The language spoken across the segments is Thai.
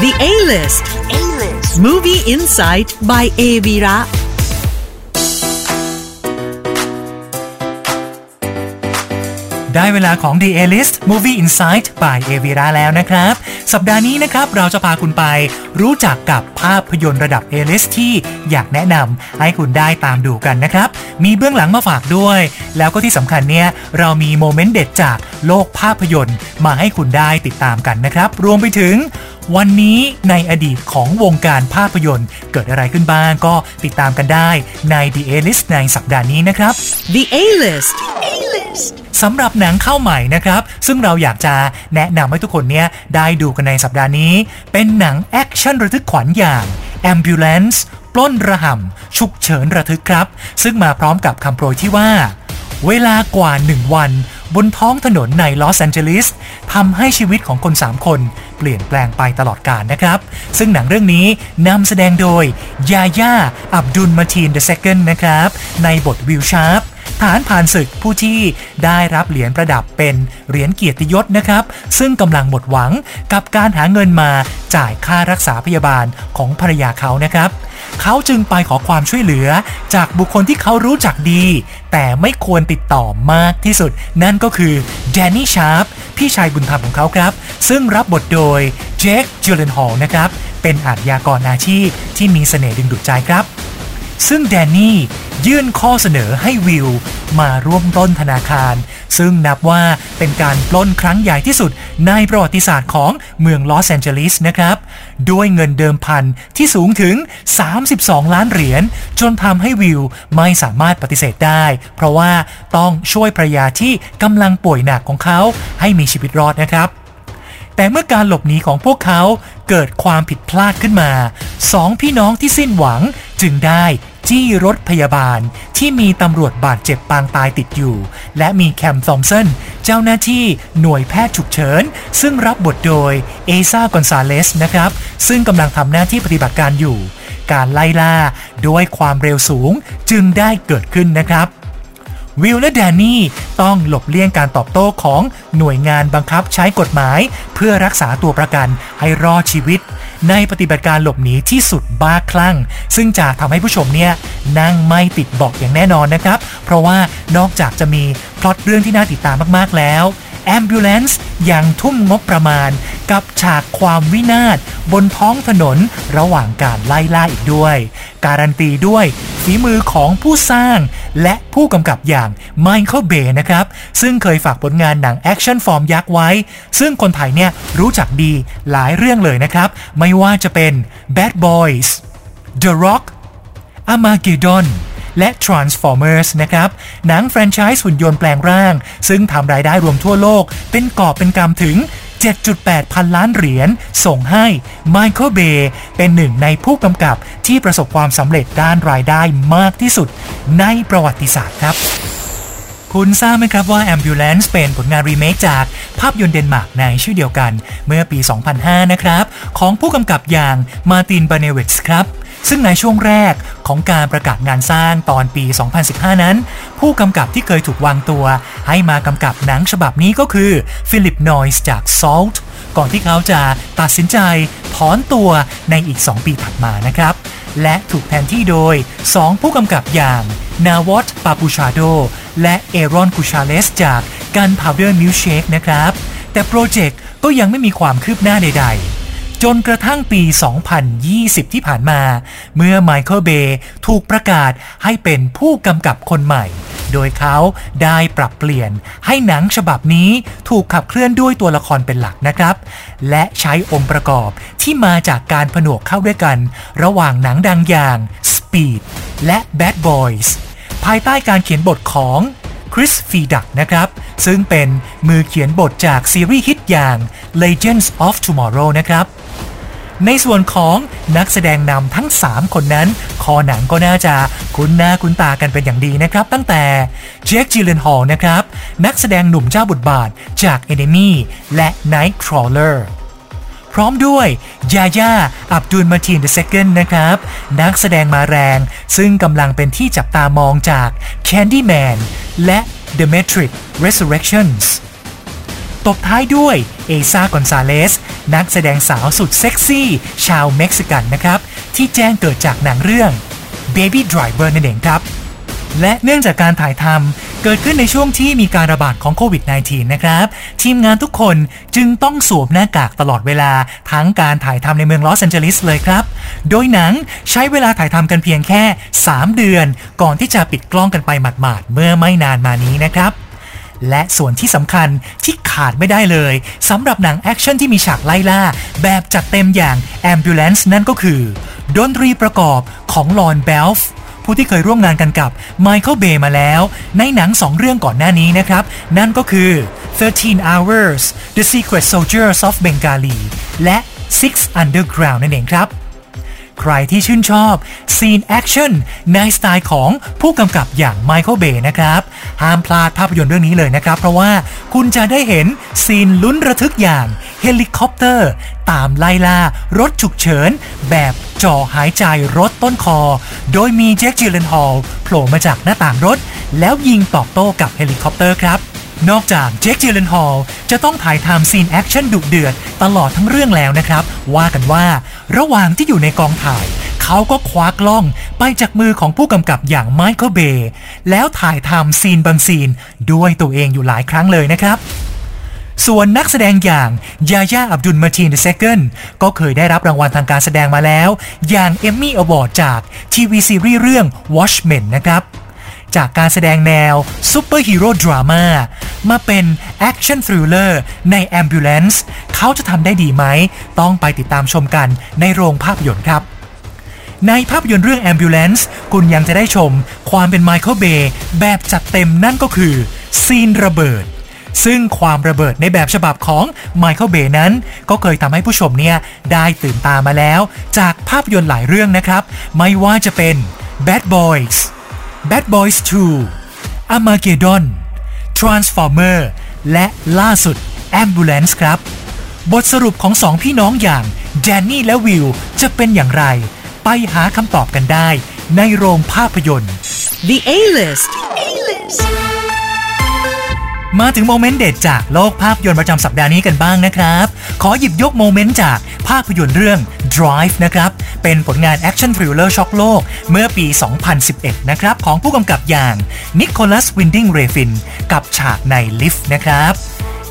The A-List. A-List. Movie Insight by Avira. ได้เวลาของ The A-List Movie Insight by a v i r a แล้วนะครับ สัปดาห์นี้นะครับเราจะพาคุณไปรู้จักกับภาพยนตร์ระดับ A-List ที่อยากแนะนำให้คุณได้ตามดูกันนะครับ มีเบื้องหลังมาฝากด้วย แล้วก็ที่สำคัญเนี่ยเรามีโมเมนต์เด็ดจากโลกภาพยนตร์มาให้คุณได้ติดตามกันนะครับ รวมไปถึง วันนี้ในอดีตของวงการภาพยนตร์ เกิดอะไรขึ้นบ้างก็ติดตามกันได้ใน The A-List ในสัปดาห์นี้นะครับ The A-List. A-List. สำหรับหนังเข้าใหม่นะครับ ซึ่งเราอยากจะแนะนำให้ทุกคนเนี้ยได้ดูกันในสัปดาห์นี้ เป็นหนังแอคชั่นระทึกขวัญอย่าง Ambulance ปล้นระห่ำฉุกเฉินระทึกครับ ซึ่งมาพร้อมกับคำโปรยที่ว่า เวลากว่า 1 วัน บนท้องถนนในลอสแอนเจลิสทำให้ชีวิตของคน 3 คน เปลี่ยนแปลงไปตลอดกาลนะครับ ซึ่งหนังเรื่องนี้นำแสดงโดย Yahya Abdul-Mateen the Second นะครับ ในบทวิลชาร์ปทหารผ่านศึกผู้ที่ได้รับเหรียญประดับเป็นเหรียญเกียรติยศนะครับ ซึ่งกำลังหมดหวังกับการหาเงินมาจ่ายค่ารักษาพยาบาลของภรรยาเขานะครับ เขาจึงไปขอความช่วยเหลือจากบุคคลที่เขารู้จักดี แต่ไม่ควรติดต่อมากที่สุด นั่นก็คือแดนนี่ชาร์ปพี่ชายบุญธรรมของเขาครับ ซึ่งรับบทโดยเจคจิลเลนฮอลนะครับ เป็นอาชญากรอาชีพที่มีเสน่ห์ดึงดูดใจครับ ซึ่งแดนนี่ ยื่นข้อเสนอให้วิล มาร่วมปล้นธนาคาร ซึ่งนับว่าเป็นการปล้นครั้งใหญ่ที่สุดในประวัติศาสตร์ของเมืองลอสแอนเจลิสนะครับ ด้วยเงินเดิมพันที่สูงถึง 32 ล้านเหรียญจนทำให้วิวไม่สามารถปฏิเสธได้ เพราะว่าต้องช่วยภรรยาที่กำลังป่วยหนักของเขาให้มีชีวิตรอดนะครับแต่เมื่อการหลบหนีของพวกเขาเกิดความผิดพลาดขึ้นมาสองพี่น้องที่สิ้นหวังจึงได้ จี้รถพยาบาลที่มีตำรวจบาดเจ็บปางตายติดอยู่ และมีแคมทอมสันเจ้าหน้าที่หน่วยแพทย์ฉุกเฉิน ซึ่งรับบทโดยเอซากอนซาเลสนะครับ ซึ่งกำลังทำหน้าที่ปฏิบัติการอยู่ การไล่ล่าด้วยความเร็วสูงจึงได้เกิดขึ้นนะครับวิลและแดนนี่ต้องหลบเลี่ยงการตอบโต้ของหน่วยงานบังคับใช้กฎหมาย เพื่อรักษาตัวประกันให้รอดชีวิต ในปฏิบัติการหลบหนีที่สุดบ้าคลั่ง ซึ่งจะทำให้ผู้ชมเนี่ยนั่งไม่ติดเบาะอย่างแน่นอนนะครับ เพราะว่านอกจากจะมีพล็อตเรื่องที่น่าติดตามมากๆแล้ว Ambulance ยังทุ่มงบประมาณ กับฉากความวินาศบนท้องถนนระหว่างการไล่ล่าอีกด้วย การันตีด้วยฝีมือของผู้สร้างและผู้กำกับอย่างไมเคิลเบย์นะครับ ซึ่งเคยฝากผลงานหนังแอคชั่นฟอร์มยักษ์ไว้ ซึ่งคนไทยเนี่ยรู้จักดีหลายเรื่องเลยนะครับ ไม่ว่าจะเป็น Bad Boys The Rock Armageddon และ Transformers นะครับหนังแฟรนไชส์หุ่นยนต์แปลงร่าง ซึ่งทำรายได้รวมทั่วโลก เป็นกอบเป็นกำถึง 7.8 พันล้านเหรียญส่งให้ Michael Bay เป็นหนึ่งในผู้กำกับที่ประสบความสำเร็จด้านรายได้มากที่สุดในประวัติศาสตร์ครับคุณทราบไหมครับว่า Ambulance เป็นผลงานรีเมคจากภาพยนตร์เดนมาร์กในชื่อเดียวกัน เมื่อปี 2005 นะครับ ของผู้กำกับอย่างมาตินบาเนวิตส์ครับ ซึ่งในช่วงแรกของการประกาศงานสร้างตอนปี 2015 นั้น ผู้กำกับที่เคยถูกวางตัว ให้มากำกับหนังฉบับนี้ก็คือฟิลิปนอยส์จาก Salt ก่อนที่เขาจะตัดสินใจถอนตัวในอีก 2 ปีถัดมานะครับ และถูกแทนที่โดย 2 ผู้กำกับอย่างนาวอตปาปูชาโดและเอรอนกุชาเลสจากกัน Powder Milkshake นะครับ แต่โปรเจกต์ก็ยังไม่มีความคืบหน้าใด ๆ จนกระทั่งปี 2020 ที่ผ่านมา เมื่อไมเคิลเบย์ถูกประกาศให้เป็นผู้กำกับคนใหม่ โดยเขาได้ปรับเปลี่ยนให้หนังฉบับนี้ถูกขับเคลื่อนด้วยตัวละครเป็นหลักนะครับ และใช้องค์ประกอบที่มาจากการผนวกเข้าด้วยกัน ระหว่างหนังดังอย่าง Speed และ Bad Boys ภายใต้การเขียนบทของคริสฟีดักนะครับ ซึ่งเป็นมือเขียนบทจากซีรีส์ฮิตอย่าง Legends of Tomorrow นะครับ ในส่วนของนักแสดงนำทั้ง 3 คนนั้น คอหนังก็น่าจะคุ้นหน้าคุ้นตากันเป็นอย่างดีนะครับ ตั้งแต่เจคจิเลนฮอลนะครับ นักแสดงหนุ่มเจ้าบทบาทจาก Enemy และ Nightcrawler พร้อมด้วยยาย่าอับดุลมาทีน the Second นะครับ นักแสดงมาแรง ซึ่งกำลังเป็นที่จับตามองจาก Candyman และ The Matrix Resurrections ตบท้ายด้วยเอซากอนซาเลส นักแสดงสาวสุดเซ็กซี่ ชาวเม็กซิกันนะครับ ที่แจ้งเกิดจากหนังเรื่อง Baby Driver นั่นเองครับ และเนื่องจากการถ่ายทำเกิดขึ้นในช่วงที่มีการระบาดของโควิด -19 นะครับ ทีมงานทุกคนจึงต้องสวมหน้ากากตลอดเวลา ทั้งการถ่ายทำในเมืองลอสแอนเจลิสเลยครับ โดยหนังใช้เวลาถ่ายทำกันเพียงแค่ 3 เดือน ก่อนที่จะปิดกล้องกันไปหมาดๆเมื่อไม่นานมานี้นะครับ และส่วนที่สำคัญที่ขาดไม่ได้เลยสำหรับหนังแอคชั่นที่มีฉากไล่ล่า แบบจัดเต็มอย่าง Ambulance นั่นก็คือ ดนตรีประกอบของลอร์นบัลฟ์ผู้ที่เคยร่วมงานกันกับไมเคิลเบย์มาแล้ว ในหนังสองเรื่องก่อนหน้านี้นะครับ นั่นก็คือ 13 Hours The Secret Soldiers of Benghazi และ Six Underground นั่นเองครับ ใครที่ชื่นชอบซีนแอคชั่นในสไตล์ของผู้กำกับอย่างไมเคิลเบย์นะครับ ห้ามพลาดภาพยนตร์เรื่องนี้เลยนะครับ เพราะว่าคุณจะได้เห็นซีนลุ้นระทึกอย่างเฮลิคอปเตอร์ ตามไล่ล่ารถฉุกเฉิน แบบจ่อหายใจรดต้นคอ โดยมีเจคจิลเลนฮอลโผล่มาจากหน้าต่างรถ แล้วยิงตอบโต้กับเฮลิคอปเตอร์ครับ นอกจากเจคจิลเลนฮอลจะต้องถ่ายทำซีนแอคชั่นดุเดือดตลอดทั้งเรื่องแล้วนะครับ ว่ากันว่า ระหว่างที่อยู่ในกองถ่าย เขาก็คว้ากล้องไปจากมือของผู้กำกับอย่างไมเคิลเบย์แล้วถ่ายทำซีนบางซีนด้วยตัวเองอยู่หลายครั้งเลยนะครับส่วนนักแสดงอย่างยาย่าอับดุลมาทีน Second ก็เคยได้รับรางวัลทางการแสดงมาแล้ว อย่าง Emmy Award จากทีวีซีรีส์เรื่อง Watchmen นะครับ จากการแสดงแนวซูเปอร์ฮีโร่ดราม่ามาเป็นแอคชั่น thriller ใน Ambulance เขาจะทำได้ดีไหม ต้องไปติดตามชมกันในโรงภาพยนตร์ครับ ในภาพยนตร์เรื่อง Ambulance คุณยังจะได้ชมความเป็นไมเคิลเบย์แบบจัดเต็มนั่นก็คือ ซีนระเบิดซึ่งความระเบิดในแบบฉบับของไมเคิลเบย์นั้น ก็เคยทำให้ผู้ชมเนี่ย ได้ตื่นตามาแล้ว จากภาพยนตร์หลายเรื่องนะครับ ไม่ว่าจะเป็น Bad Boys Bad Boys 2 Armageddon Transformer และล่าสุด Ambulance ครับ บทสรุปของสองพี่น้องอย่างแดนนี่และวิลจะเป็นอย่างไร ไปหาคำตอบกันได้ในโรงภาพยนตร์ The A-list. มาถึงโมเมนต์เด็ดจากโลกภาพยนตร์ประจำสัปดาห์นี้กันบ้างนะครับ ขอหยิบยกโมเมนต์จากภาพยนตร์เรื่อง Drive นะครับ เป็นผลงานแอคชั่น thriller ช็อกโลก เมื่อปี 2011 นะครับ ของผู้กำกับอย่างนิโคลัสวินดิงเรฟินกับฉากในลิฟต์นะครับ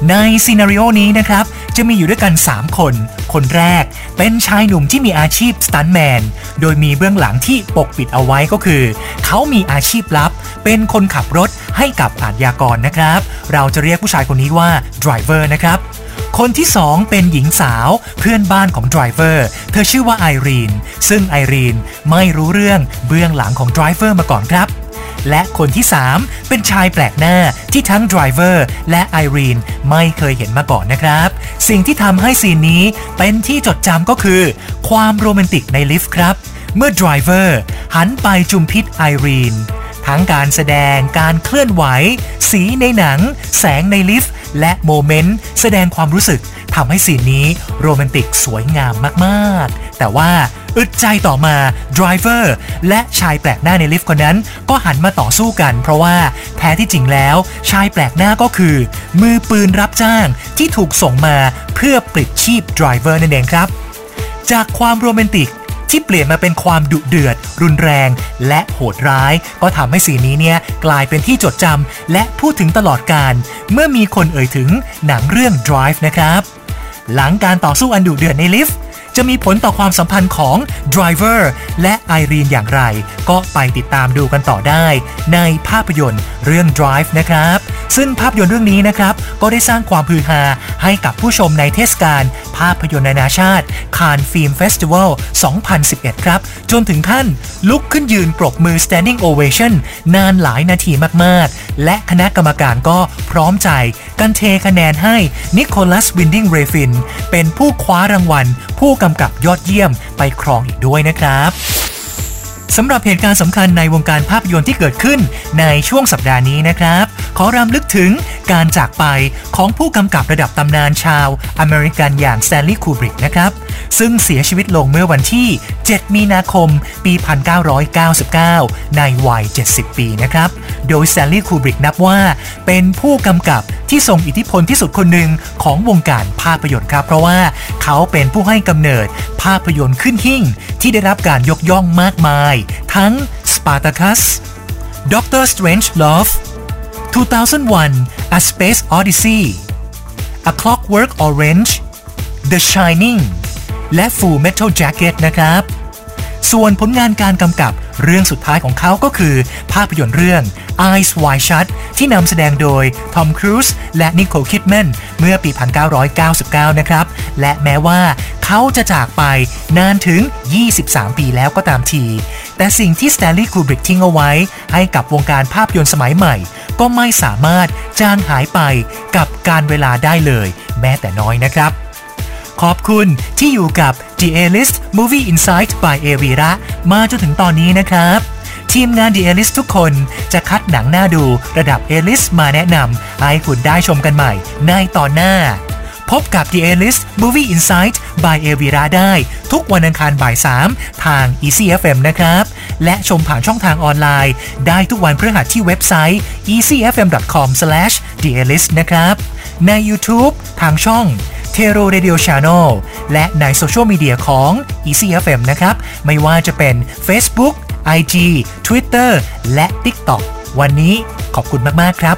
ใน scenario นี้นะครับ จะมีอยู่ด้วยกัน 3 คน คนแรกเป็นชายหนุ่มที่มีอาชีพสตันแมน โดยมีเบื้องหลังที่ปกปิดเอาไว้ก็คือ เขามีอาชีพลับ เป็นคนขับรถให้กับอาชญากรนะครับ เราจะเรียกผู้ชายคนนี้ว่า driver นะครับ คนที่ 2 เป็นหญิงสาวเพื่อนบ้านของ driver เธอชื่อว่าไอรีน ซึ่งไอรีนไม่รู้เรื่องเบื้องหลังของ driver มาก่อนครับ และคนที่ 3 เป็นชายแปลกหน้าที่ทั้ง Driver และไอรีนไม่เคยเห็นมาก่อนนะครับ สิ่งที่ทำให้ซีนนี้เป็นที่จดจำก็คือ ความโรแมนติกในลิฟต์ครับ เมื่อ Driver หันไปจุมพิตไอรีน ทั้งการแสดงการเคลื่อนไหว สีในหนัง แสงในลิฟต์ และโมเมนต์ แสดงความรู้สึกทำให้ซีนนี้โรแมนติกสวยงามมากๆ แต่ว่าอึดใจต่อมา Driver และชายแปลกหน้าในลิฟต์คนนั้น ก็หันมาต่อสู้กัน เพราะว่าแท้ที่จริงแล้ว ชายแปลกหน้าก็คือ มือปืนรับจ้างที่ถูกส่งมาเพื่อปลิดชีพ Driver นั่นเองครับ จากความโรแมนติก ที่เปลี่ยนมาเป็นความดุเดือด รุนแรง และโหดร้าย ก็ทำให้สีนี้เนี่ยกลายเป็นที่จดจำและพูดถึงตลอดการ เมื่อมีคนเอ่ยถึงหนังเรื่อง Drive นะครับ หลังการต่อสู้อันดุเดือดในลิฟต์จะมีผลต่อความสัมพันธ์ของ Driver และไอรีนอย่างไร ก็ไปติดตามดูกันต่อได้ ในภาพยนตร์เรื่อง Drive นะครับ ซึ่งภาพยนตร์เรื่องนี้นะครับ ก็ได้สร้างความฮือฮาให้กับผู้ชมในเทศกาลภาพยนตร์นานาชาติ Cannes Film Festival 2011 ครับ จนถึงขั้นลุกขึ้นยืนปรบมือ standing ovation นานหลายนาทีมากๆ และคณะกรรมการก็พร้อมใจกันเทคะแนนให้นิโคลัสวินดิงเรฟิน เป็นผู้คว้ารางวัล ผู้กำกับยอดเยี่ยมไปครองอีกด้วยนะครับสำหรับเหตุการณ์สำคัญในวงการภาพยนตร์ที่เกิดขึ้นในช่วงสัปดาห์นี้นะครับ ขอรำลึกถึงการจากไปของผู้กำกับระดับตำนานชาวอเมริกันอย่างแซนลีย์คูบริกนะครับ ซึ่งเสียชีวิตลงเมื่อวันที่ 7 มีนาคม ปี 1999 ในวัย 70 ปีนะครับ โดยแซนลีย์คูบริกนับว่าเป็นผู้กำกับที่ทรงอิทธิพลที่สุดคนหนึ่งของวงการภาพยนตร์ครับ เพราะว่าเขาเป็นผู้ให้กำเนิดภาพยนตร์ขึ้นหิ่ง ที่ได้รับการยกย่องมากมาย ทั้ง Spartacus Doctor Strange Love 2001 A Space Odyssey A Clockwork Orange The Shining และ Full Metal Jacket นะครับ ส่วนผลงานการกำกับเรื่องสุดท้ายของเขาก็คือ ภาพยนตร์เรื่อง Eyes Wide Shut ที่นำแสดงโดยทอมครูซและนิโคลคิดแมนเมื่อปี 1999 นะครับ และแม้ว่าเขาจะจากไปนานถึง 23 ปีแล้วก็ตามที แต่สิ่งที่สแตนลีย์คูบริกทิ้งเอาไว้ ให้กับวงการภาพยนตร์สมัยใหม่ ก็ไม่สามารถจางหายไปกับการเวลาได้เลย แม้แต่น้อยนะครับ ขอบคุณที่อยู่กับ The A-List Movie Insight by a v i r a มาจนถึงตอนนี้นะครับทีมงาน The A-List ทุกคนจะคัดหนังหน้าดูระดับ A-List มาแนะนำให้คุณได้ชมกันใหม่ในตอนหน้า พบกับ The A-List Movie Insight by a v i r a ได้ ทุกวันอังคารบ่าย 3 ทาง Easy FM นะครับ และชมผ่านช่องทางออนไลน์ ได้ทุกวันพฤหัสที่เว็บไซต์ easyfm.com/thealist นะครับ ใน YouTube ทางช่อง t e r o Radio Channel และในโซเชียลมีเดียของ Easy FM นะครับ ไม่ว่าจะเป็น Facebook IG Twitter และ TikTok วันนี้ขอบคุณมาก ๆ ครับ